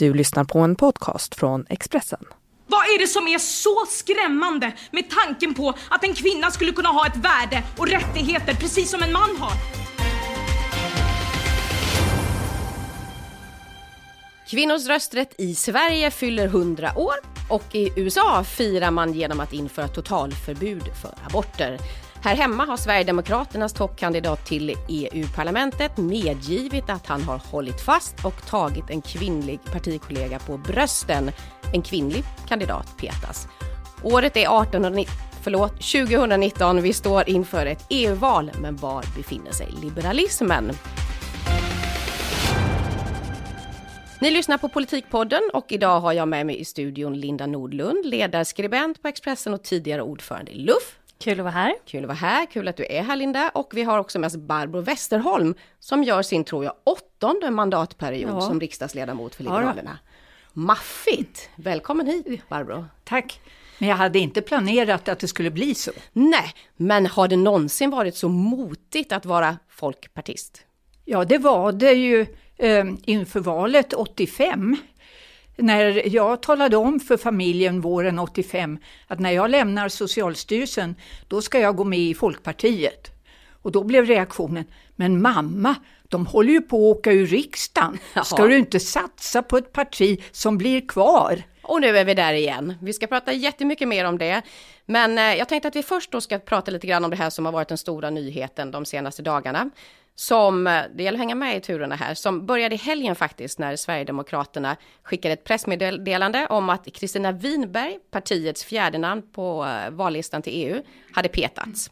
Du lyssnar på en podcast från Expressen. Vad är det som är så skrämmande med tanken på att en kvinna skulle kunna ha ett värde och rättigheter precis som en man har? Kvinnors rösträtt i Sverige fyller 100 år och i USA firar man genom att införa totalförbud för aborter. Här hemma har Sverigedemokraternas toppkandidat till EU-parlamentet medgivit att han har hållit fast och tagit en kvinnlig partikollega på brösten. En kvinnlig kandidat petas. Året är 1890 förlåt, 2019. Vi står inför ett EU-val, men var befinner sig liberalismen? Ni lyssnar på Politikpodden och idag har jag med mig i studion Linda Nordlund, ledarskribent på Expressen och tidigare ordförande i LUF. Kul att vara här. Kul att vara här, kul att du är här Linda. Och vi har också med oss Barbro Westerholm som gör sin, tror jag, åttonde mandatperiod ja. som riksdagsledamot för Liberalerna. Ja, Maffigt! Välkommen hit Barbro. Tack. Men jag hade inte planerat att det skulle bli så. Nej, men har det någonsin varit så motigt att vara folkpartist? Ja, det var det ju eh, inför valet 85 när jag talade om för familjen våren 85 att när jag lämnar Socialstyrelsen, då ska jag gå med i Folkpartiet. Och då blev reaktionen, men mamma, de håller ju på att åka ur riksdagen. Ska du inte satsa på ett parti som blir kvar? Och nu är vi där igen. Vi ska prata jättemycket mer om det. Men eh, jag tänkte att vi först då ska prata lite grann om det här som har varit den stora nyheten de senaste dagarna som, eh, det gäller att hänga med i turerna här, som började i helgen faktiskt när Sverigedemokraterna skickade ett pressmeddelande om att Kristina Winberg, partiets fjärde namn på eh, vallistan till EU, hade petats.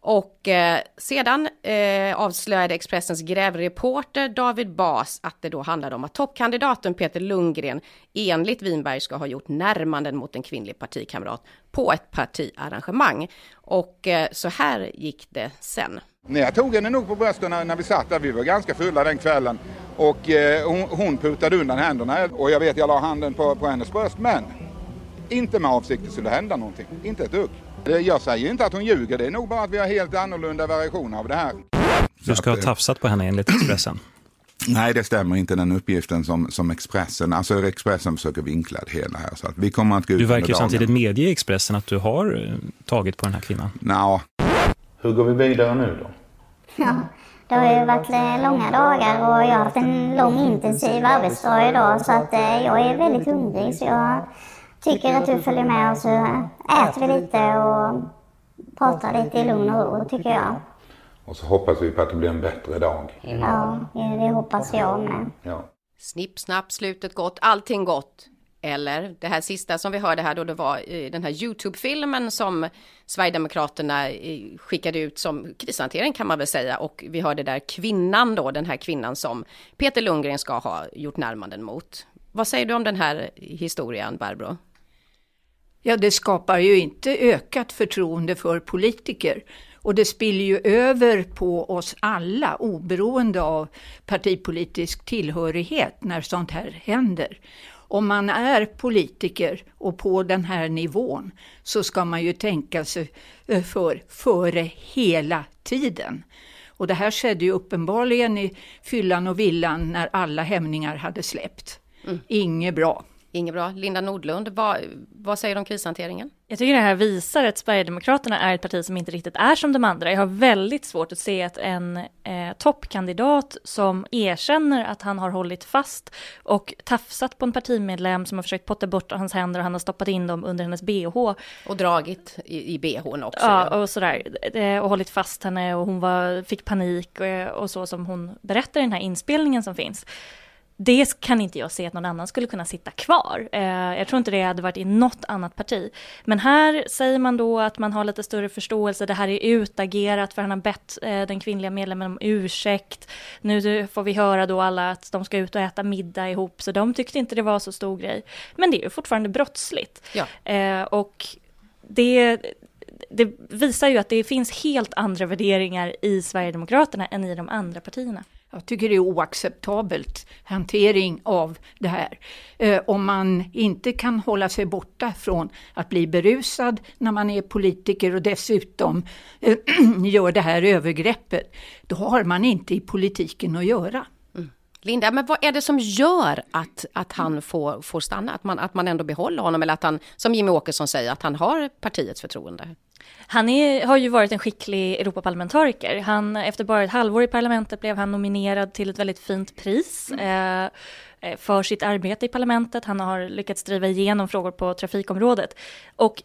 Och eh, sedan eh, avslöjade Expressens grävreporter David Bas att det då handlade om att toppkandidaten Peter Lundgren enligt Winberg ska ha gjort närmanden mot en kvinnlig partikamrat på ett partiarrangemang. Och eh, så här gick det sen. Nej, jag tog henne nog på brösten när, när vi satt där. Vi var ganska fulla den kvällen. Och eh, hon, hon putade undan händerna och jag vet jag la handen på, på hennes bröst. Men inte med avsikt att det skulle hända någonting. Inte ett dugg. Jag säger inte att hon ljuger. Det är nog bara att vi har helt annorlunda versioner av det här. Du ska ha tafsat på henne enligt Expressen. Nej, det stämmer inte den uppgiften som, som Expressen, alltså Expressen försöker vinkla det hela här. Så att vi kommer att gå ut Du verkar ju samtidigt medge i Expressen att du har eh, tagit på den här kvinnan. Nå. Hur går vi vidare nu då? Ja, det har ju varit långa dagar och jag har haft en lång intensiv arbetsdag idag så att eh, jag är väldigt hungrig så jag tycker att du följer med och så äter vi lite och pratar lite i lugn och ro tycker jag. Och så hoppas vi på att det blir en bättre dag. Ja, det hoppas jag med. Ja. Snipp, snapp, slutet gott, allting gott. Eller det här sista som vi hörde här då, det var eh, den här Youtube-filmen som Sverigedemokraterna eh, skickade ut som krishantering kan man väl säga. Och vi hörde där kvinnan då, den här kvinnan som Peter Lundgren ska ha gjort närmanden mot. Vad säger du om den här historien, Barbro? Ja, det skapar ju inte ökat förtroende för politiker. Och det spiller ju över på oss alla, oberoende av partipolitisk tillhörighet, när sånt här händer om man är politiker och på den här nivån så ska man ju tänka sig eh, för före hela tiden. Och det här skedde ju uppenbarligen i fyllan och villan när alla hämningar hade släppt. Mm. Inget bra. Inget bra. Linda Nordlund, vad, vad säger du om krishanteringen? Jag tycker det här visar att Sverigedemokraterna är ett parti som inte riktigt är som de andra. Jag har väldigt svårt att se att en eh, toppkandidat som erkänner att han har hållit fast och tafsat på en partimedlem som har försökt potta bort hans händer och han har stoppat in dem under hennes bh. Och dragit i, i bhn också. Ja, och sådär. Eh, och hållit fast henne och hon var, fick panik och, och så som hon berättar i den här inspelningen som finns det kan inte jag se att någon annan skulle kunna sitta kvar. Eh, jag tror inte det hade varit i något annat parti. Men här säger man då att man har lite större förståelse, det här är utagerat för han har bett eh, den kvinnliga medlemmen om ursäkt. Nu får vi höra då alla att de ska ut och äta middag ihop, så de tyckte inte det var så stor grej. Men det är ju fortfarande brottsligt. Ja. Eh, och det, det visar ju att det finns helt andra värderingar i Sverigedemokraterna än i de andra partierna. Jag tycker det är oacceptabelt hantering av det här. Eh, om man inte kan hålla sig borta från att bli berusad när man är politiker och dessutom eh, gör det här övergreppet, då har man inte i politiken att göra. Mm. Linda, men vad är det som gör att, att han får, får stanna? Att man, att man ändå behåller honom eller att han, som Jimmy Åkesson säger, att han har partiets förtroende? Han är, har ju varit en skicklig Europaparlamentariker. Han, efter bara ett halvår i parlamentet blev han nominerad till ett väldigt fint pris. Eh, för sitt arbete i parlamentet. Han har lyckats driva igenom frågor på trafikområdet. Och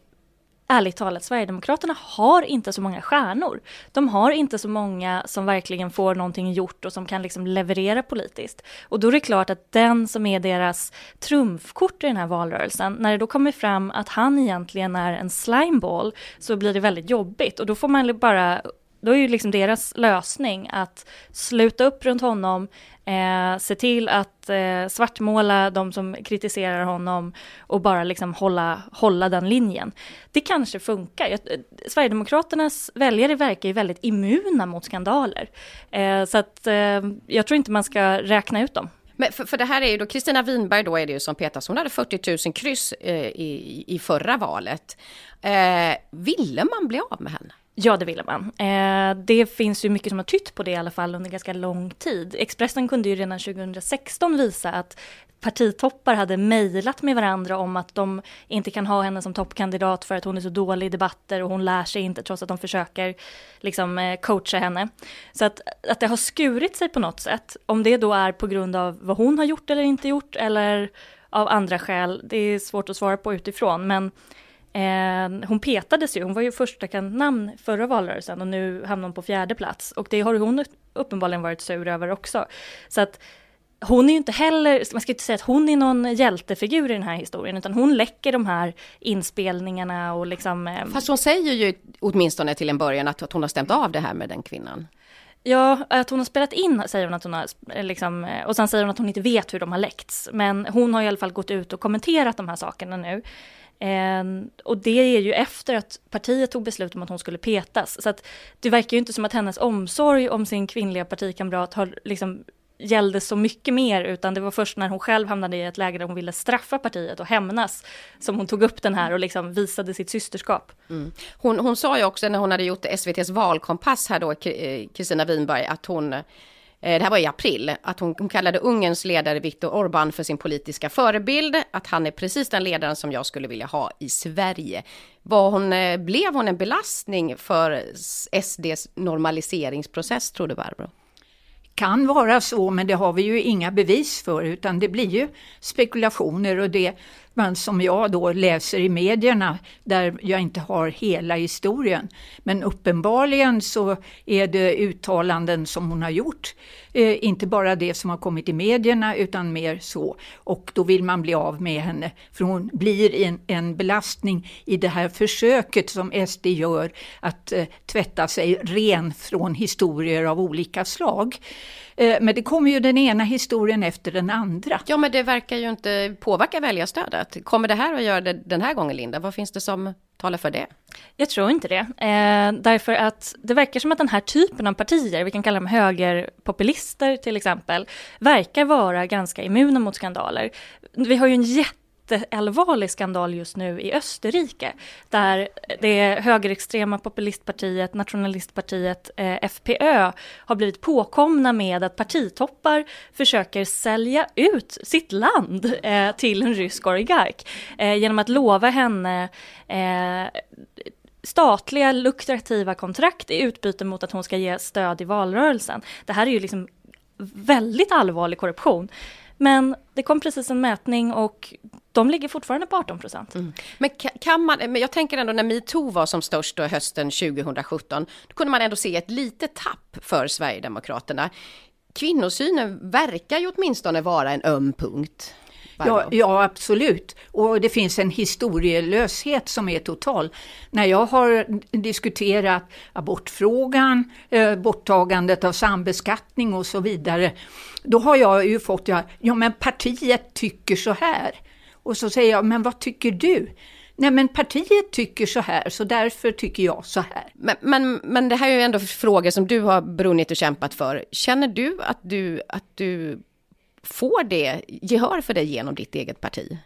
ärligt talat, Sverigedemokraterna har inte så många stjärnor. De har inte så många som verkligen får någonting gjort och som kan liksom leverera politiskt. Och då är det klart att den som är deras trumfkort i den här valrörelsen, när det då kommer fram att han egentligen är en slimeball, så blir det väldigt jobbigt. Och då får man bara då är ju liksom deras lösning att sluta upp runt honom, eh, se till att eh, svartmåla de som kritiserar honom och bara liksom hålla, hålla den linjen. Det kanske funkar. Jag, eh, Sverigedemokraternas väljare verkar ju väldigt immuna mot skandaler. Eh, så att eh, jag tror inte man ska räkna ut dem. Men för, för det här är ju då, Kristina Winberg då är det ju som petas, hon hade 40 000 kryss eh, i, i förra valet. Eh, ville man bli av med henne? Ja, det ville man. Eh, det finns ju mycket som har tytt på det i alla fall under ganska lång tid. Expressen kunde ju redan 2016 visa att partitoppar hade mejlat med varandra om att de inte kan ha henne som toppkandidat för att hon är så dålig i debatter och hon lär sig inte trots att de försöker liksom eh, coacha henne. Så att, att det har skurit sig på något sätt, om det då är på grund av vad hon har gjort eller inte gjort eller av andra skäl, det är svårt att svara på utifrån, men Eh, hon petades ju, hon var ju första namn förra valrörelsen och nu hamnar hon på fjärde plats. Och det har hon uppenbarligen varit sur över också. Så att hon är ju inte heller, man ska inte säga att hon är någon hjältefigur i den här historien, utan hon läcker de här inspelningarna och liksom... Eh, Fast hon säger ju åtminstone till en början att, att hon har stämt av det här med den kvinnan. Ja, att hon har spelat in säger hon att hon har, eh, liksom, eh, och sen säger hon att hon inte vet hur de har läckts. Men hon har i alla fall gått ut och kommenterat de här sakerna nu. Ehm, och det är ju efter att partiet tog beslut om att hon skulle petas. Så att det verkar ju inte som att hennes omsorg om sin kvinnliga partikamrat har liksom gällde så mycket mer, utan det var först när hon själv hamnade i ett läge där hon ville straffa partiet och hämnas, som hon tog upp den här och liksom visade sitt systerskap. Mm. Hon, hon sa ju också när hon hade gjort SVTs valkompass här då, Kristina eh, Winberg, att hon Eh, det här var i april, att hon, hon kallade Ungerns ledare Viktor Orbán för sin politiska förebild, att han är precis den ledaren som jag skulle vilja ha i Sverige. Var hon, eh, blev hon en belastning för SDs normaliseringsprocess, tror du Barbro? kan vara så, men det har vi ju inga bevis för, utan det blir ju spekulationer och det man som jag då läser i medierna där jag inte har hela historien. Men uppenbarligen så är det uttalanden som hon har gjort, eh, inte bara det som har kommit i medierna utan mer så. Och då vill man bli av med henne för hon blir en, en belastning i det här försöket som SD gör att eh, tvätta sig ren från historier av olika slag. Eh, men det kommer ju den ena historien efter den andra. Ja, men det verkar ju inte påverka väljarstödet. Kommer det här att göra det den här gången, Linda? Vad finns det som talar för det? Jag tror inte det. Eh, därför att det verkar som att den här typen av partier, vi kan kalla dem högerpopulister till exempel, verkar vara ganska immuna mot skandaler. Vi har ju en jätte jätteallvarlig skandal just nu i Österrike där det högerextrema populistpartiet, nationalistpartiet eh, FPÖ har blivit påkomna med att partitoppar försöker sälja ut sitt land eh, till en rysk oligark eh, genom att lova henne eh, statliga lukrativa kontrakt i utbyte mot att hon ska ge stöd i valrörelsen. Det här är ju liksom väldigt allvarlig korruption. Men det kom precis en mätning och de ligger fortfarande på 18 procent. Mm. Men kan man, men jag tänker ändå när metoo var som störst då hösten 2017, då kunde man ändå se ett litet tapp för Sverigedemokraterna. Kvinnosynen verkar ju åtminstone vara en öm punkt. Ja, ja, absolut. Och det finns en historielöshet som är total. När jag har diskuterat abortfrågan, eh, borttagandet av sambeskattning och så vidare, då har jag ju fått, ja, ja men partiet tycker så här. Och så säger jag, men vad tycker du? Nej men partiet tycker så här, så därför tycker jag så här. Men, men, men det här är ju ändå frågor som du har brunnit och kämpat för. Känner du att du, att du får det gehör för dig genom ditt eget parti?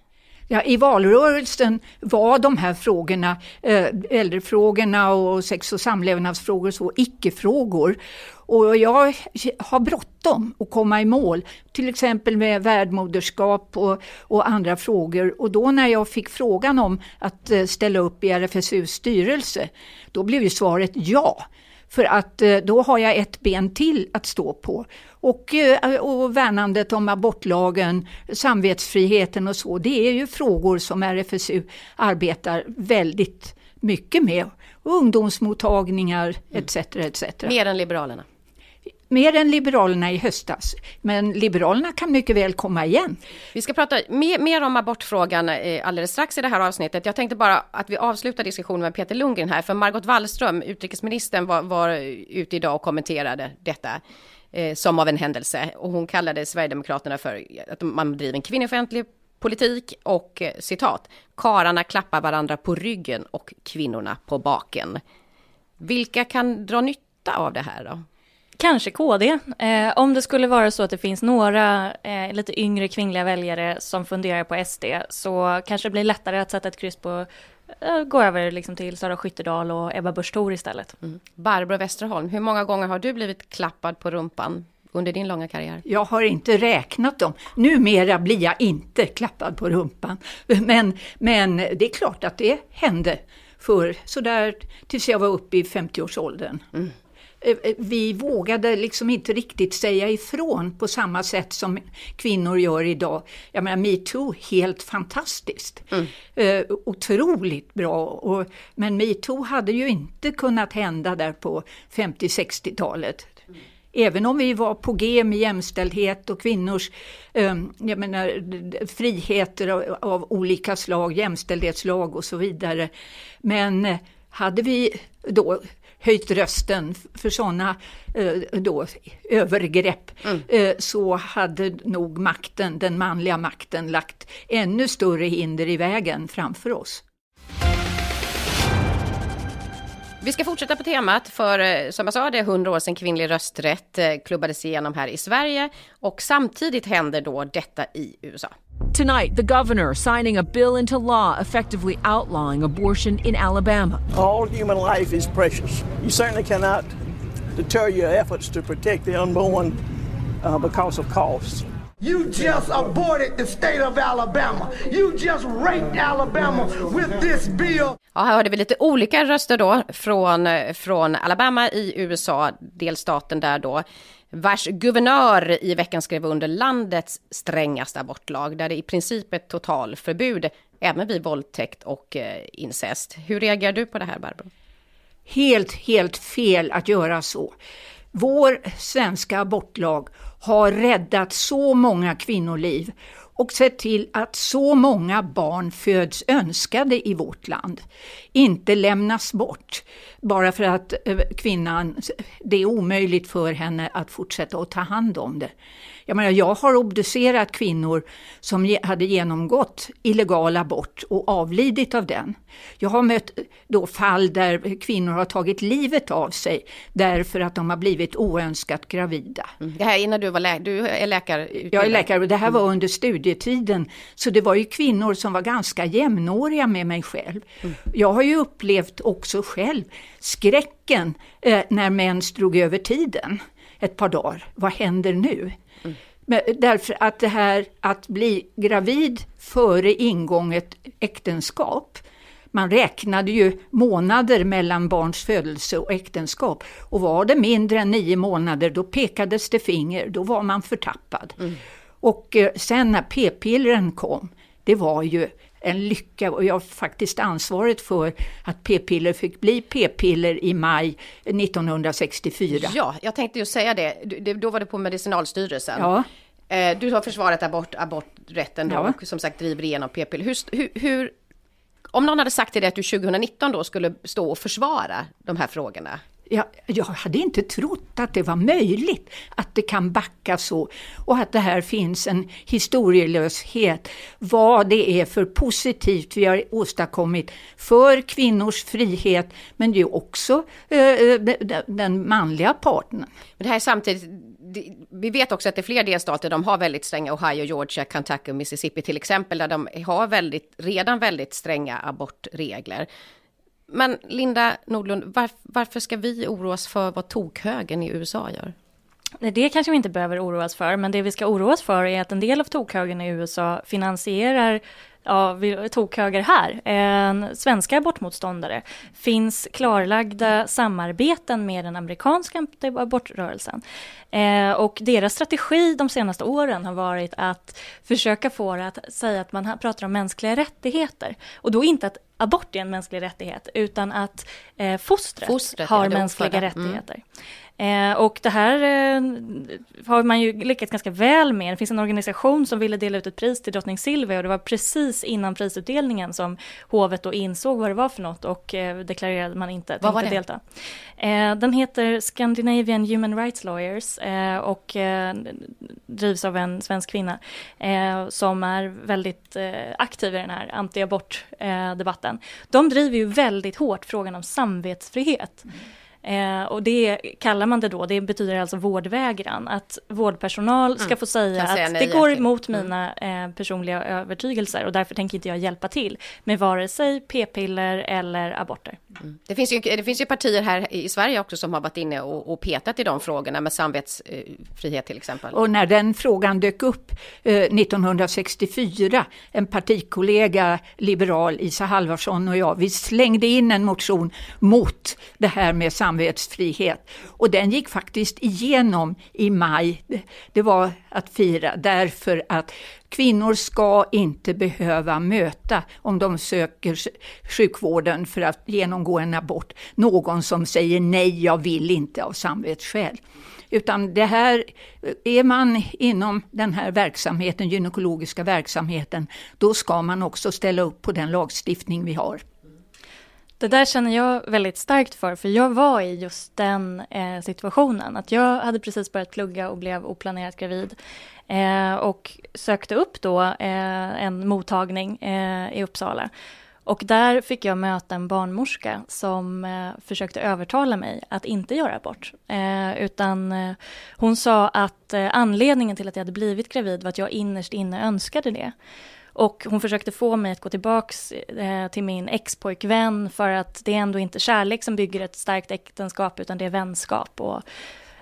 Ja, I valrörelsen var de här frågorna, eh, äldrefrågorna och sex och samlevnadsfrågor så icke-frågor. Och jag har bråttom att komma i mål, till exempel med värdmoderskap och, och, andra frågor. Och då när jag fick frågan om att eh, ställa upp i RFSUs styrelse, då blev ju svaret ja. För att eh, då har jag ett ben till att stå på. Och, eh, och värnandet om abortlagen, samvetsfriheten och så, det är ju frågor som RFSU arbetar väldigt mycket med. ungdomsmottagningar etc. etc. Mer än Liberalerna? Mer än Liberalerna i höstas. Men Liberalerna kan mycket väl komma igen. Vi ska prata mer, mer om abortfrågan eh, alldeles strax i det här avsnittet. Jag tänkte bara att vi avslutar diskussionen med Peter Lundgren här. För Margot Wallström, utrikesministern, var, var ute idag och kommenterade detta eh, som av en händelse. Och hon kallade Sverigedemokraterna för att man driver en kvinnofientlig politik och eh, citat, kararna klappar varandra på ryggen och kvinnorna på baken. Vilka kan dra nytta av det här då? Kanske KD. Eh, om det skulle vara så att det finns några eh, lite yngre kvinnliga väljare som funderar på SD så kanske det blir lättare att sätta ett kryss på eh, gå över liksom till Sara Skyttedal och Ebba Busch Thor istället. Mm. Barbro Westerholm, hur många gånger har du blivit klappad på rumpan under din långa karriär? Jag har inte räknat dem. Numera blir jag inte klappad på rumpan. Men, men det är klart att det hände för sådär tills jag var uppe i 50-årsåldern. Mm. Eh, eh, vi vågade liksom inte riktigt säga ifrån på samma sätt som kvinnor gör idag. Jag menar metoo, helt fantastiskt. Mm. Eh, otroligt bra. Och, men metoo hade ju inte kunnat hända där på 50-60-talet. Mm. Även om vi var på G med jämställdhet och kvinnors eh, jag menar, friheter av, av olika slag, jämställdhetslag och så vidare. Men eh, hade vi då höjt rösten för sådana eh, då, övergrepp mm. eh, så hade nog makten, den manliga makten lagt ännu större hinder i vägen framför oss. Vi ska fortsätta på temat för eh, som jag sa det är 100 år sedan kvinnlig rösträtt klubbades igenom här i Sverige och samtidigt händer då detta i USA. Tonight, the governor signing a bill into law effectively outlawing abortion in Alabama. All human life is precious. You certainly cannot deter your efforts to protect the unborn uh, because of cost. You just aborted the state of Alabama. You just raped Alabama with this bill. Ja, här hörde vi lite olika röster då från, eh, från Alabama i USA, delstaten där då vars guvernör i veckan skrev under landets strängaste abortlag, där det i princip är totalförbud även vid våldtäkt och eh, incest. Hur reagerar du på det här, Barbro? Helt, helt fel att göra så. Vår svenska abortlag har räddat så många kvinnoliv och sett till att så många barn föds önskade i vårt land. Inte lämnas bort bara för att eh, kvinnan, det är omöjligt för henne att fortsätta att ta hand om det. Jag menar, jag har obducerat kvinnor som hade genomgått illegal abort och avlidit av den. Jag har mött då fall där kvinnor har tagit livet av sig därför att de har blivit oönskat gravida. Mm. Det här innan du var läkare, du är läkare? Jag är läkare och det här var mm. under studietiden. Så det var ju kvinnor som var ganska jämnåriga med mig själv. Mm. Jag har ju upplevt också själv skräcken eh, när män drog över tiden ett par dagar. Vad händer nu? Mm. Men därför att det här att bli gravid före ingånget äktenskap, man räknade ju månader mellan barns födelse och äktenskap. Och var det mindre än nio månader, då pekades det finger, då var man förtappad. Mm. Och eh, sen när p-pillren kom, det var ju en lycka och jag har faktiskt ansvaret för att p-piller fick bli p-piller i maj 1964. Ja, jag tänkte ju säga det. Då var det på Medicinalstyrelsen. Ja. Eh, du har försvarat abort, aborträtten då ja. och som sagt driver igenom p-piller. Hur, hur, hur, om någon hade sagt till dig att du 2019 då skulle stå och försvara de här frågorna, jag, jag, hade inte trott att det var möjligt att det kan backa så och att det här finns en historielöshet. Vad det är för positivt vi har åstadkommit för kvinnors frihet men ju också eh, eh den manliga parten. Men det här är samtidigt vi vet också att det är fler delstater, de har väldigt stränga, Ohio, Georgia, Kentucky och Mississippi till exempel, där de har väldigt, redan väldigt stränga abortregler. Men Linda Nordlund, var, varför ska vi oroa oss för vad tokhögen i USA gör? Det kanske vi inte behöver oroas för, men det vi ska oroas för är att en del av tokhögen i USA finansierar ja, tokhöger här, en svenska abortmotståndare, finns klarlagda samarbeten med den amerikanska abortrörelsen. Eh, och deras strategi de senaste åren har varit att försöka få det att säga att man pratar om mänskliga rättigheter. Och då inte att abort är en mänsklig rättighet, utan att eh, fostret, fostret har ja, mänskliga mm. rättigheter. Mm. Eh, och det här eh, har man ju lyckats ganska väl med. Det finns en organisation som ville dela ut ett pris till drottning Silvia och det var precis innan prisutdelningen som hovet då insåg vad det var för något och eh, deklarerade man inte vad var det? delta. Eh, den heter Scandinavian Human Rights Lawyers eh, och eh, drivs av en svensk kvinna som är väldigt aktiv i den här anti-abort-debatten. De driver ju väldigt hårt frågan om samvetsfrihet. Mm. Eh, och det kallar man det då, det betyder alltså vårdvägran, att vårdpersonal mm. ska få säga att säga det går emot mm. mina eh, personliga övertygelser och därför tänker inte jag hjälpa till med vare sig p-piller eller aborter. Mm. Det, finns ju, det finns ju partier här i Sverige också som har varit inne och, och petat i de frågorna med samvetsfrihet till exempel. Och när den frågan dök upp eh, 1964, en partikollega, liberal, Isa Halvarsson och jag, vi slängde in en motion mot det här med samvetsfrihet samvetsfrihet. Och den gick faktiskt igenom i maj. Det var att fira därför att kvinnor ska inte behöva möta, om de söker sjukvården för att genomgå en abort, någon som säger nej, jag vill inte av samvetsskäl. Utan det här, är man inom den här verksamheten, gynekologiska verksamheten, då ska man också ställa upp på den lagstiftning vi har. Det där känner jag väldigt starkt för, för jag var i just den eh, situationen. Att jag hade precis börjat plugga och blev oplanerat gravid. Eh, och sökte upp då eh, en mottagning eh, i Uppsala. Och där fick jag möta en barnmorska som eh, försökte övertala mig att inte göra abort. Eh, utan eh, hon sa att eh, anledningen till att jag hade blivit gravid var att jag innerst inne önskade det. Och hon försökte få mig att gå tillbaks eh, till min expojkvän för att det är ändå inte kärlek som bygger ett starkt äktenskap utan det är vänskap. Och,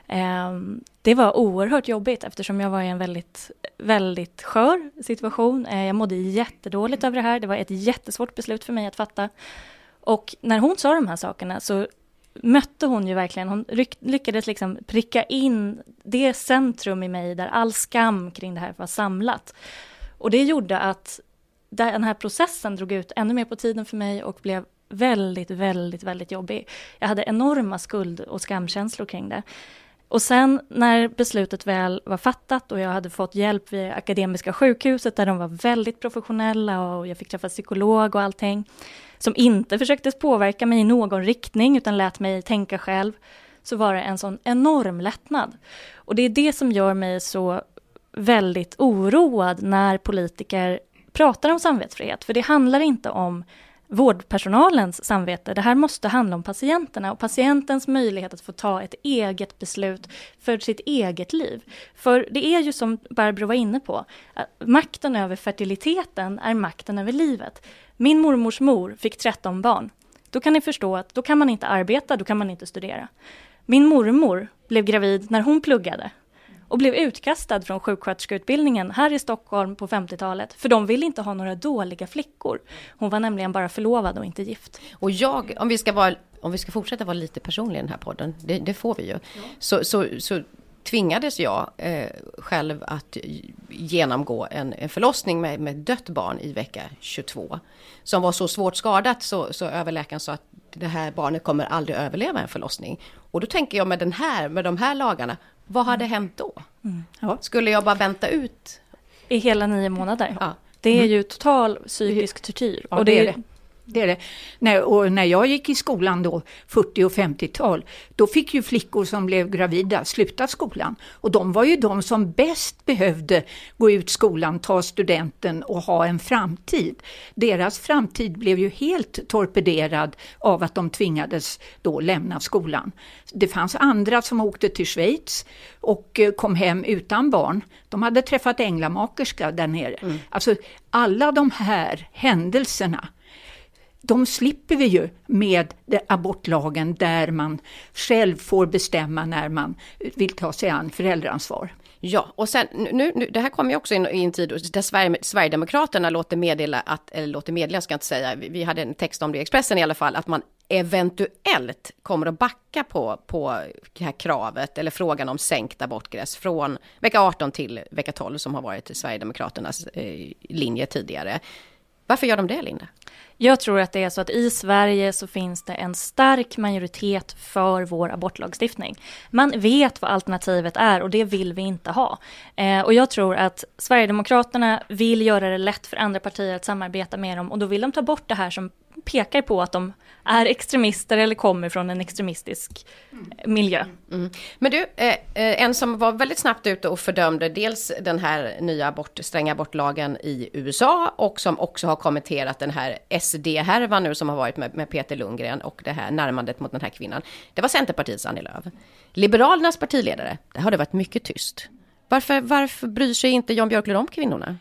eh, det var oerhört jobbigt eftersom jag var i en väldigt, väldigt skör situation. Eh, jag mådde jättedåligt över det här. Det var ett jättesvårt beslut för mig att fatta. Och när hon sa de här sakerna så mötte hon ju verkligen, hon lyckades liksom pricka in det centrum i mig där all skam kring det här var samlat. Och det gjorde att den här processen drog ut ännu mer på tiden för mig och blev väldigt, väldigt, väldigt jobbig. Jag hade enorma skuld och skamkänslor kring det. Och sen när beslutet väl var fattat och jag hade fått hjälp vid Akademiska sjukhuset där de var väldigt professionella och jag fick träffa psykolog och allting som inte försökte påverka mig i någon riktning utan lät mig tänka själv så var det en sån enorm lättnad. Och det är det som gör mig så väldigt oroad när politiker pratar om samvetsfrihet, för det handlar inte om vårdpersonalens samvete. Det här måste handla om patienterna och patientens möjlighet att få ta ett eget beslut för sitt eget liv. För det är ju som Barbro var inne på, makten över fertiliteten är makten över livet. Min mormors mor fick 13 barn. Då kan ni förstå att då kan man inte arbeta, då kan man inte studera. Min mormor blev gravid när hon pluggade och blev utkastad från sjuksköterskeutbildningen här i Stockholm på 50-talet, för de ville inte ha några dåliga flickor. Hon var nämligen bara förlovad och inte gift. Och jag, om vi ska, vara, om vi ska fortsätta vara lite personliga i den här podden, det, det får vi ju, ja. så, så, så tvingades jag eh, själv att genomgå en, en förlossning med, med dött barn i vecka 22. Som var så svårt skadat så, så överläkaren sa att det här barnet kommer aldrig överleva en förlossning. Och då tänker jag med den här, med de här lagarna, vad hade hänt då? Mm. Ja. Skulle jag bara vänta ut? I hela nio månader? Ja. Det är mm. ju total psykisk tortyr. Ja, och det, är det. Det är det. När, och när jag gick i skolan då, 40 och 50-tal, då fick ju flickor som blev gravida sluta skolan. Och de var ju de som bäst behövde gå ut skolan, ta studenten och ha en framtid. Deras framtid blev ju helt torpederad av att de tvingades då lämna skolan. Det fanns andra som åkte till Schweiz och eh, kom hem utan barn. De hade träffat änglamakerska där nere. Mm. Alltså alla de här händelserna de slipper vi ju med abortlagen där man själv får bestämma när man vill ta sig an föräldraansvar. Ja, och sen nu, nu det här kommer ju också in i en tid där Sverige, Sverigedemokraterna låter meddela att, eller låter meddela ska jag inte säga, vi, vi hade en text om det i Expressen i alla fall, att man eventuellt kommer att backa på, på det här kravet eller frågan om sänkt abortgräns från vecka 18 till vecka 12 som har varit Sverigedemokraternas eh, linje tidigare. Varför gör de det, Linda? Jag tror att det är så att i Sverige så finns det en stark majoritet för vår abortlagstiftning. Man vet vad alternativet är och det vill vi inte ha. Eh, och jag tror att Sverigedemokraterna vill göra det lätt för andra partier att samarbeta med dem och då vill de ta bort det här som pekar på att de är extremister eller kommer från en extremistisk eh, miljö. Mm, mm, mm. Men du, eh, eh, en som var väldigt snabbt ute och fördömde dels den här nya abort, stränga abortlagen i USA och som också har kommenterat den här SD-härvan nu som har varit med, med, Peter Lundgren och det här närmandet mot den här kvinnan. Det var Centerpartiets Annie Lööf. Liberalernas partiledare, där har det varit mycket tyst. Varför, varför bryr sig inte Jan Björklund om kvinnorna?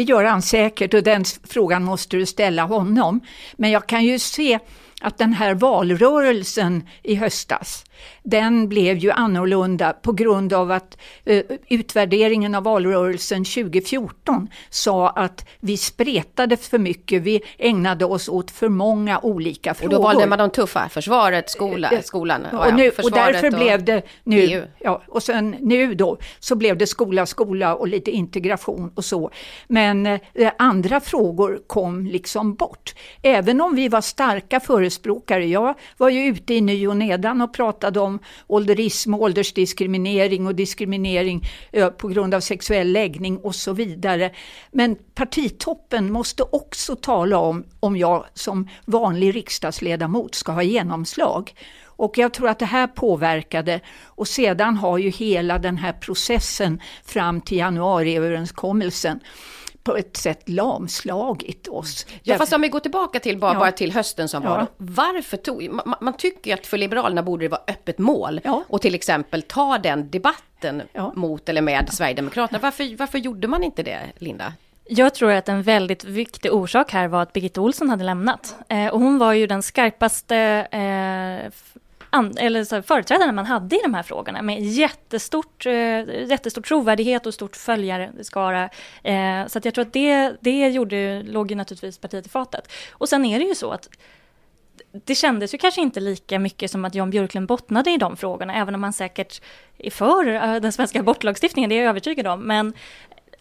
Det gör han säkert och den frågan måste du ställa honom. Men jag kan ju se att den här valrörelsen i höstas, den blev ju annorlunda på grund av att eh, utvärderingen av valrörelsen 2014 sa att vi spretade för mycket, vi ägnade oss åt för många olika frågor. Och då valde man de tuffa, försvaret, skola, eh, skolan, och, ja, nu, och därför och blev det nu, EU. ja, och sen nu då, så blev det skola, skola och lite integration och så. Men eh, andra frågor kom liksom bort. Även om vi var starka förespråkare, jag var ju ute i ny och nedan och pratade om ålderism, åldersdiskriminering och diskriminering eh, på grund av sexuell läggning och så vidare. Men partitoppen måste också tala om om jag som vanlig riksdagsledamot ska ha genomslag. Och jag tror att det här påverkade och sedan har ju hela den här processen fram till januariöverenskommelsen på ett sätt lamslagit oss. Ja, fast om vi går tillbaka till bara, ja. bara till hösten som ja. var. Varför tog... Man, man, tycker att för Liberalerna borde det vara öppet mål ja. och till exempel ta den debatten mot eller med Sverigedemokraterna. Varför, varför gjorde man inte det, Linda? Jag tror att en väldigt viktig orsak här var att Birgitta Olsson hade lämnat. Eh, och hon var ju den skarpaste eh, eller så, företrädarna man hade i de här frågorna med jättestort, eh, jättestor trovärdighet och stort följarskara. Eh, så att jag tror att det, det gjorde, låg ju naturligtvis partiet i fatet. Och sen är det ju så att det kändes ju kanske inte lika mycket som att Jan Björklund bottnade i de frågorna, även om han säkert är för eh, den svenska abortlagstiftningen, det är jag övertygad om. Men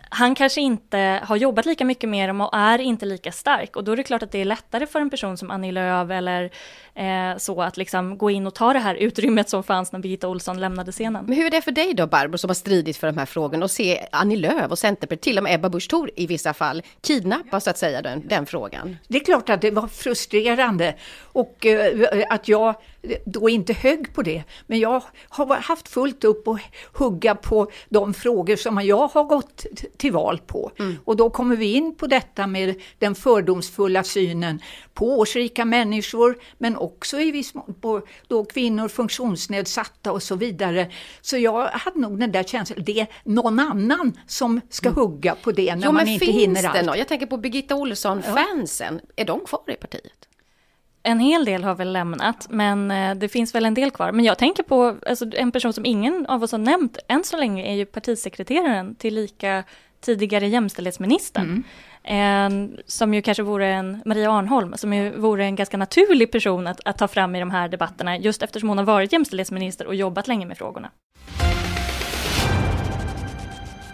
han kanske inte har jobbat lika mycket med dem och är inte lika stark. Och då är det klart att det är lättare för en person som Annie Lööf eller eh, så att liksom gå in och ta det här utrymmet som fanns när Birgitta Olsson lämnade scenen. Men hur är det för dig då Barbro som har stridit för de här frågorna och se Annie Lööf och Centerpartiet, till och med Ebba Busch Thor i vissa fall, kidnappa så att säga den, den frågan? Det är klart att det var frustrerande och eh, att jag då inte högg på det. Men jag har haft fullt upp att hugga på de frågor som jag har gått till val på. Mm. Och då kommer vi in på detta med den fördomsfulla synen på årsrika människor, men också i viss mån på då kvinnor, funktionsnedsatta och så vidare. Så jag hade nog den där känslan, det är någon annan som ska mm. hugga på det när jo, man inte hinner allt. Något? Jag tänker på Birgitta Olsson-fansen, ja. är de kvar i partiet? En hel del har väl lämnat, men eh, det finns väl en del kvar. Men jag tänker på alltså, en person som ingen av oss har nämnt än så länge är ju partisekreteraren tillika tidigare jämställdhetsministern. Mm. En, som ju kanske vore en, Maria Arnholm, som ju vore en ganska naturlig person att, att ta fram i de här debatterna, just eftersom hon har varit jämställdhetsminister och jobbat länge med frågorna.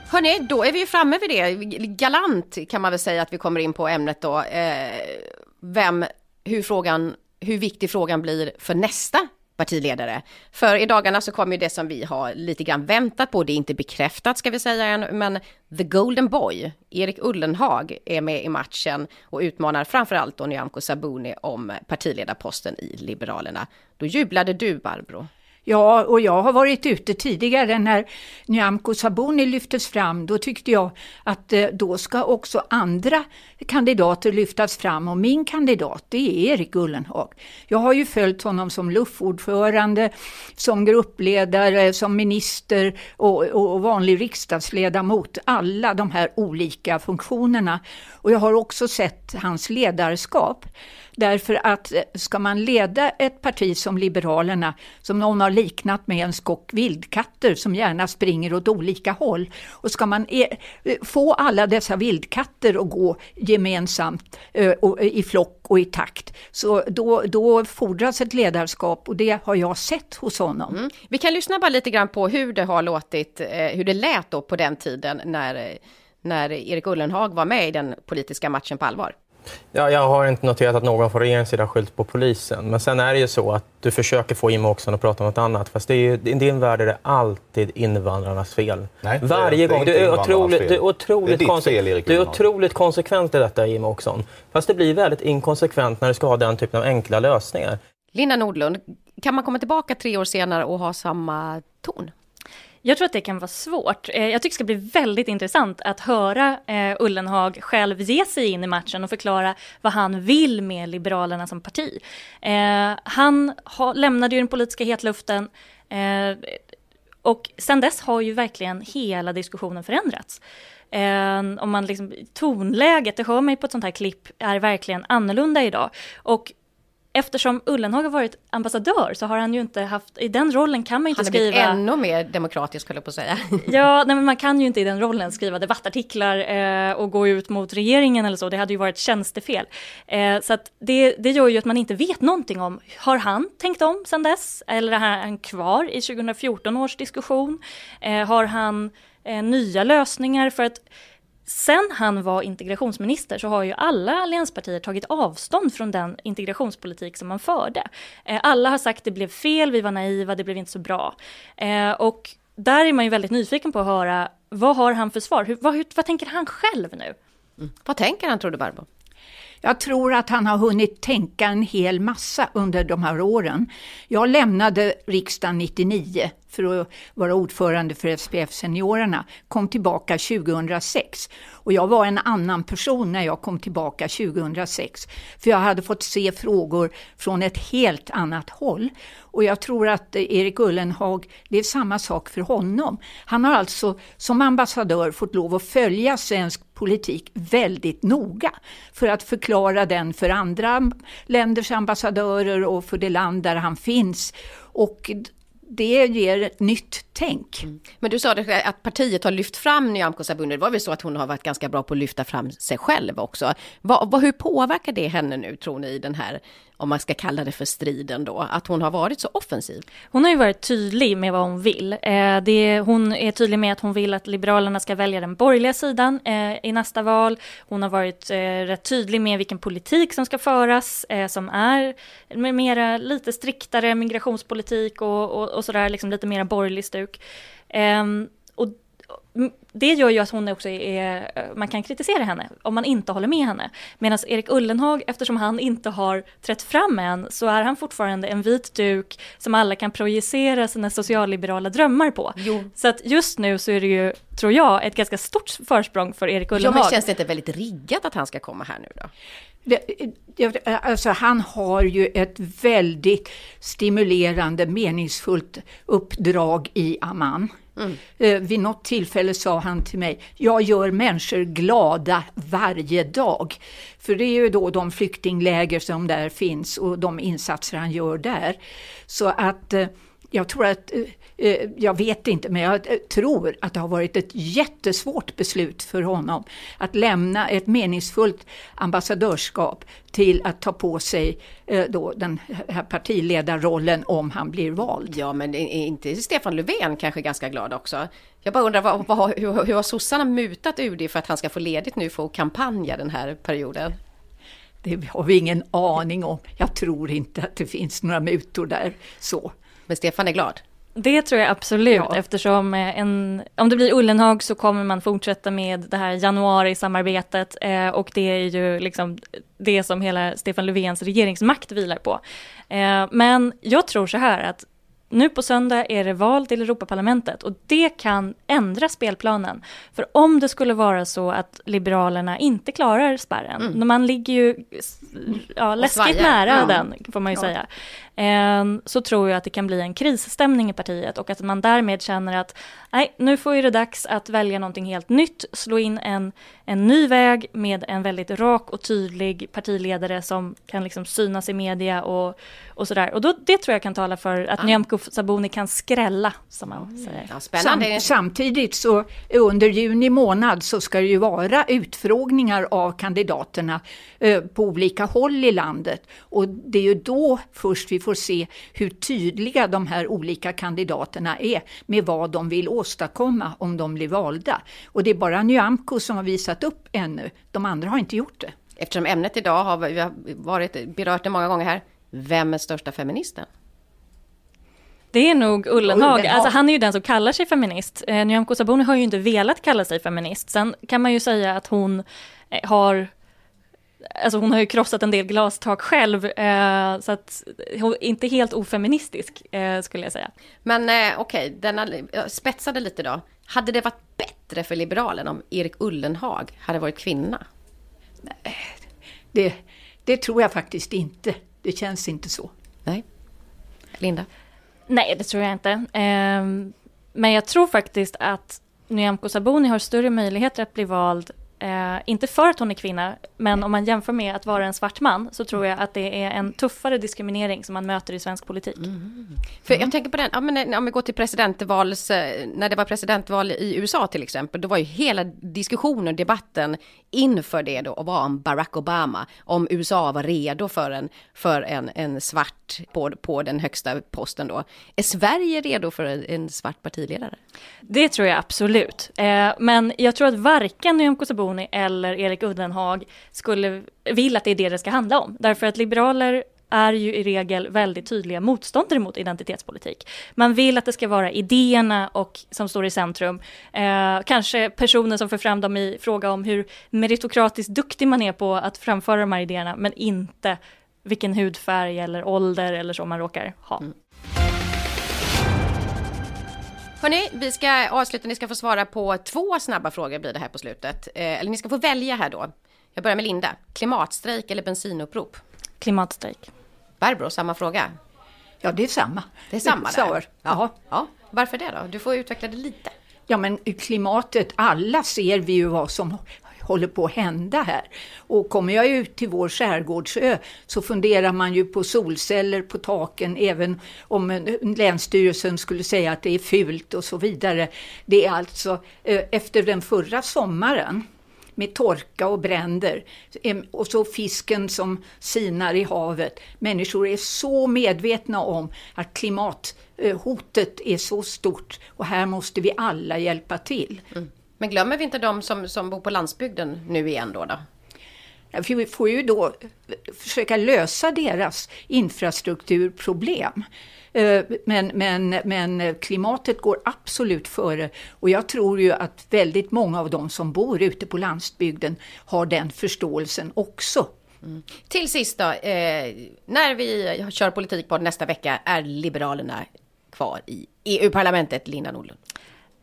Hörni, då är vi ju framme vid det. Galant kan man väl säga att vi kommer in på ämnet då. Eh, vem, hur frågan, hur viktig frågan blir för nästa partiledare. För i dagarna så kommer ju det som vi har lite grann väntat på, det är inte bekräftat ska vi säga än, men The Golden Boy, Erik Ullenhag, är med i matchen och utmanar framförallt då Nyamko Sabuni om partiledarposten i Liberalerna. Då jublade du Barbro. Ja, och jag har varit ute tidigare när Nyamko Sabuni lyftes fram. Då tyckte jag att eh, då ska också andra kandidater lyftas fram och min kandidat det är Erik Ullenhag. Jag har ju följt honom som luffordförande, som gruppledare, som minister och, och vanlig riksdagsledamot. Alla de här olika funktionerna. Och jag har också sett hans ledarskap. Därför att eh, ska man leda ett parti som Liberalerna, som någon har liknat med en skock vildkatter som gärna springer åt olika håll, och ska man e eh, få alla dessa vildkatter att gå gemensamt eh, och, eh, i flock och i takt, så då, då fordras ett ledarskap och det har jag sett hos honom. Mm. Vi kan lyssna bara lite grann på hur det har låtit, eh, hur det lät då på den tiden när, när Erik Ullenhag var med i den politiska matchen på allvar. Ja, jag har inte noterat att någon från regeringens sida skyllt på polisen. Men sen är det ju så att du försöker få Jimmie Åkesson att prata om något annat. Fast det är ju, i din värld är det alltid invandrarnas fel. Nej, Varje gång. Du är otroligt, du är otroligt, det är fel, Erik du är otroligt konsekvent i detta, Jimmie Åkesson. Fast det blir väldigt inkonsekvent när du ska ha den typen av enkla lösningar. Linda Nordlund, kan man komma tillbaka tre år senare och ha samma ton? Jag tror att det kan vara svårt. Eh, jag tycker det ska bli väldigt intressant att höra eh, Ullenhag själv ge sig in i matchen och förklara vad han vill med Liberalerna som parti. Eh, han lämnade ju den politiska hetluften och sen dess har ju verkligen hela diskussionen förändrats. om man liksom, tonläget, det hör mig på ett sånt här klipp, är verkligen annorlunda idag. Och eftersom Ullenhag har varit ambassadör så har han ju inte haft, i den rollen kan man ju inte skriva... Han har blivit ännu mer demokratisk höll jag på att säga. ja, nej, men man kan ju inte i den rollen skriva debattartiklar eh, och gå ut mot regeringen eller så, det hade ju varit tjänstefel. Eh, så att det, det gör ju att man inte vet någonting om, har han tänkt om sedan dess? Eller är han kvar i 2014 års diskussion? Eh, har han eh, nya lösningar? För att Sen han var integrationsminister så har ju alla allianspartier tagit avstånd från den integrationspolitik som man förde. Eh, alla har sagt det blev fel, vi var naiva, det blev inte så bra. Eh, och där är man ju väldigt nyfiken på att höra vad har han för svar? Hur, vad, vad tänker han själv nu? Mm. Vad tänker han tror du Barbro? Jag tror att han har hunnit tänka en hel massa under de här åren. Jag lämnade riksdagen 99 för att vara ordförande för SPF Seniorerna, kom tillbaka 2006. Och jag var en annan person när jag kom tillbaka 2006. För jag hade fått se frågor från ett helt annat håll. Och jag tror att Erik Ullenhag, det är samma sak för honom. Han har alltså som ambassadör fått lov att följa svensk politik väldigt noga för att förklara den för andra länders ambassadörer och för det land där han finns. Och det ger ett nytt tänk. Mm. Men du sa det, att partiet har lyft fram Nyamko Sabuni. Det var väl så att hon har varit ganska bra på att lyfta fram sig själv också. Va, va, hur påverkar det henne nu tror ni i den här om man ska kalla det för striden då, att hon har varit så offensiv? Hon har ju varit tydlig med vad hon vill. Eh, det, hon är tydlig med att hon vill att Liberalerna ska välja den borgerliga sidan eh, i nästa val. Hon har varit eh, rätt tydlig med vilken politik som ska föras, eh, som är med mera lite striktare migrationspolitik och, och, och sådär, liksom lite mera borgerlig stuk. Ehm, det gör ju att hon också är, man kan kritisera henne om man inte håller med henne. Medan Erik Ullenhag, eftersom han inte har trätt fram än, så är han fortfarande en vit duk som alla kan projicera sina socialliberala drömmar på. Jo. Så att just nu så är det ju, tror jag, ett ganska stort försprång för Erik Ullenhag. Ja, men känns det inte väldigt riggat att han ska komma här nu då? Det, alltså han har ju ett väldigt stimulerande, meningsfullt uppdrag i Amman. Mm. Eh, vid något tillfälle sa han till mig, jag gör människor glada varje dag. För det är ju då de flyktingläger som där finns och de insatser han gör där. Så att eh, jag tror att eh, Eh, jag vet inte, men jag eh, tror att det har varit ett jättesvårt beslut för honom att lämna ett meningsfullt ambassadörskap till att ta på sig då den här partiledarrollen om han blir vald. Ja, men är inte Stefan Löfven kanske ganska glad också? Jag bara undrar, vad, vad, hur, hur har sossarna mutat UD för att han ska få ledigt nu för att kampanja den här perioden? det har vi ingen aning om. Jag tror inte att det finns några mutor där. Så. Men Stefan är glad? Det tror jag absolut, ja. eftersom eh, en, om det blir Ullenhag så kommer man fortsätta med det här januari-samarbetet eh, och det är ju liksom det som hela Stefan Löfvens regeringsmakt vilar på. Eh, men jag tror så här att nu på söndag är det val till Europaparlamentet och det kan ändra spelplanen. För om det skulle vara så att Liberalerna inte klarar spärren, mm. man ligger ju ja, läskigt nära ja. den får man ju ja. säga, så tror jag att det kan bli en krisstämning i partiet och att man därmed känner att nej, nu får ju det dags att välja någonting helt nytt, slå in en, en ny väg med en väldigt rak och tydlig partiledare som kan liksom synas i media och, och sådär. Och då, det tror jag kan tala för att ja. Nyamko Sabuni kan skrälla, som man säger. Ja, spännande. Sam, samtidigt så under juni månad så ska det ju vara utfrågningar av kandidaterna eh, på olika håll i landet. Och det är ju då först vi får se hur tydliga de här olika kandidaterna är med vad de vill åstadkomma om de blir valda. Och det är bara Nyamko som har visat upp ännu, de andra har inte gjort det. Eftersom ämnet idag har vi varit, berört det många gånger här, vem är största feministen? Det är nog Ullenhag. Ullenhag. Alltså, han är ju den som kallar sig feminist. Eh, Nyamko Sabuni har ju inte velat kalla sig feminist. Sen kan man ju säga att hon eh, har Alltså hon har ju krossat en del glastak själv, eh, så att hon är inte helt ofeministisk eh, skulle jag säga. Men eh, okej, okay, denna spetsade lite då. Hade det varit bättre för Liberalen om Erik Ullenhag hade varit kvinna? Nej, det, det tror jag faktiskt inte. Det känns inte så. Nej. Linda? Nej, det tror jag inte. Eh, men jag tror faktiskt att Nyamko Sabuni har större möjligheter att bli vald Eh, inte för att hon är kvinna, men om man jämför med att vara en svart man så tror jag att det är en tuffare diskriminering som man möter i svensk politik. Mm. För jag tänker på den, ja, men om vi går till presidentvals, eh, när det var presidentval i USA till exempel, då var ju hela diskussionen, debatten inför det då och var om Barack Obama, om USA var redo för en, för en, en svart på, på den högsta posten då. Är Sverige redo för en, en svart partiledare? Det tror jag absolut, eh, men jag tror att varken Nyamko Sabuni Sabuni eller Erik Uddenhag skulle, vill att det är det det ska handla om. Därför att liberaler är ju i regel väldigt tydliga motståndare mot identitetspolitik. Man vill att det ska vara idéerna och, som står i centrum. Eh, kanske personen som för fram dem i fråga om hur meritokratiskt duktig man är på att framföra de här idéerna, men inte vilken hudfärg eller ålder eller så man råkar ha. Mm. Hörni, vi ska avsluta. Ni ska få svara på två snabba frågor blir det här på slutet. Eh, eller ni ska få välja här då. Jag börjar med Linda. Klimatstrejk eller bensinupprop? Klimatstrejk. Barbro, samma fråga. Ja, det är samma. Det är samma där. Ja. ja. Varför det då? Du får utveckla det lite. Ja, men klimatet, alla ser vi ju vad som håller på att hända här. Och kommer jag ut till vår skärgårdsö så funderar man ju på solceller på taken även om Länsstyrelsen skulle säga att det är fult och så vidare. Det är alltså eh, efter den förra sommaren med torka och bränder och så fisken som sinar i havet. Människor är så medvetna om att klimathotet eh, är så stort och här måste vi alla hjälpa till. Mm. Men glömmer vi inte de som, som bor på landsbygden nu igen då? då? Vi får ju då försöka lösa deras infrastrukturproblem. Eh, men, men, men klimatet går absolut före och jag tror ju att väldigt många av de som bor ute på landsbygden har den förståelsen också. Mm. Till sist då, eh, när vi kör politik på nästa vecka är Liberalerna kvar i EU-parlamentet, Linda Nordlund?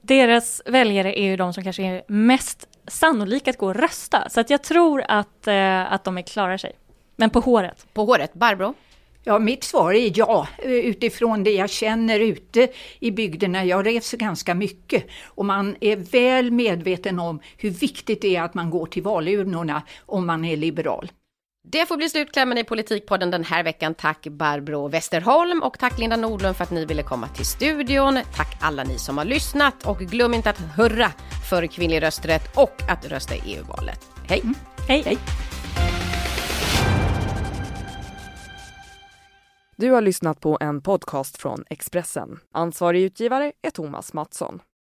Deras väljare är ju de som kanske är mest sannolika att gå och rösta. Så att jag tror att, eh, att de klarar sig. Men på håret. På håret. Barbro? Ja, mitt svar är ja, utifrån det jag känner ute i bygderna. Jag reser ganska mycket och man är väl medveten om hur viktigt det är att man går till valurnorna om man är liberal. Det får bli slutklämmen i Politikpodden den här veckan. Tack Barbro Westerholm och tack Linda Nordlund för att ni ville komma till studion. Tack alla ni som har lyssnat och glöm inte att hurra för kvinnlig rösträtt och att rösta i EU-valet. Hej! Mm. Hej! Hej. Du har lyssnat på en podcast från Expressen. Ansvarig utgivare är Thomas Mattsson.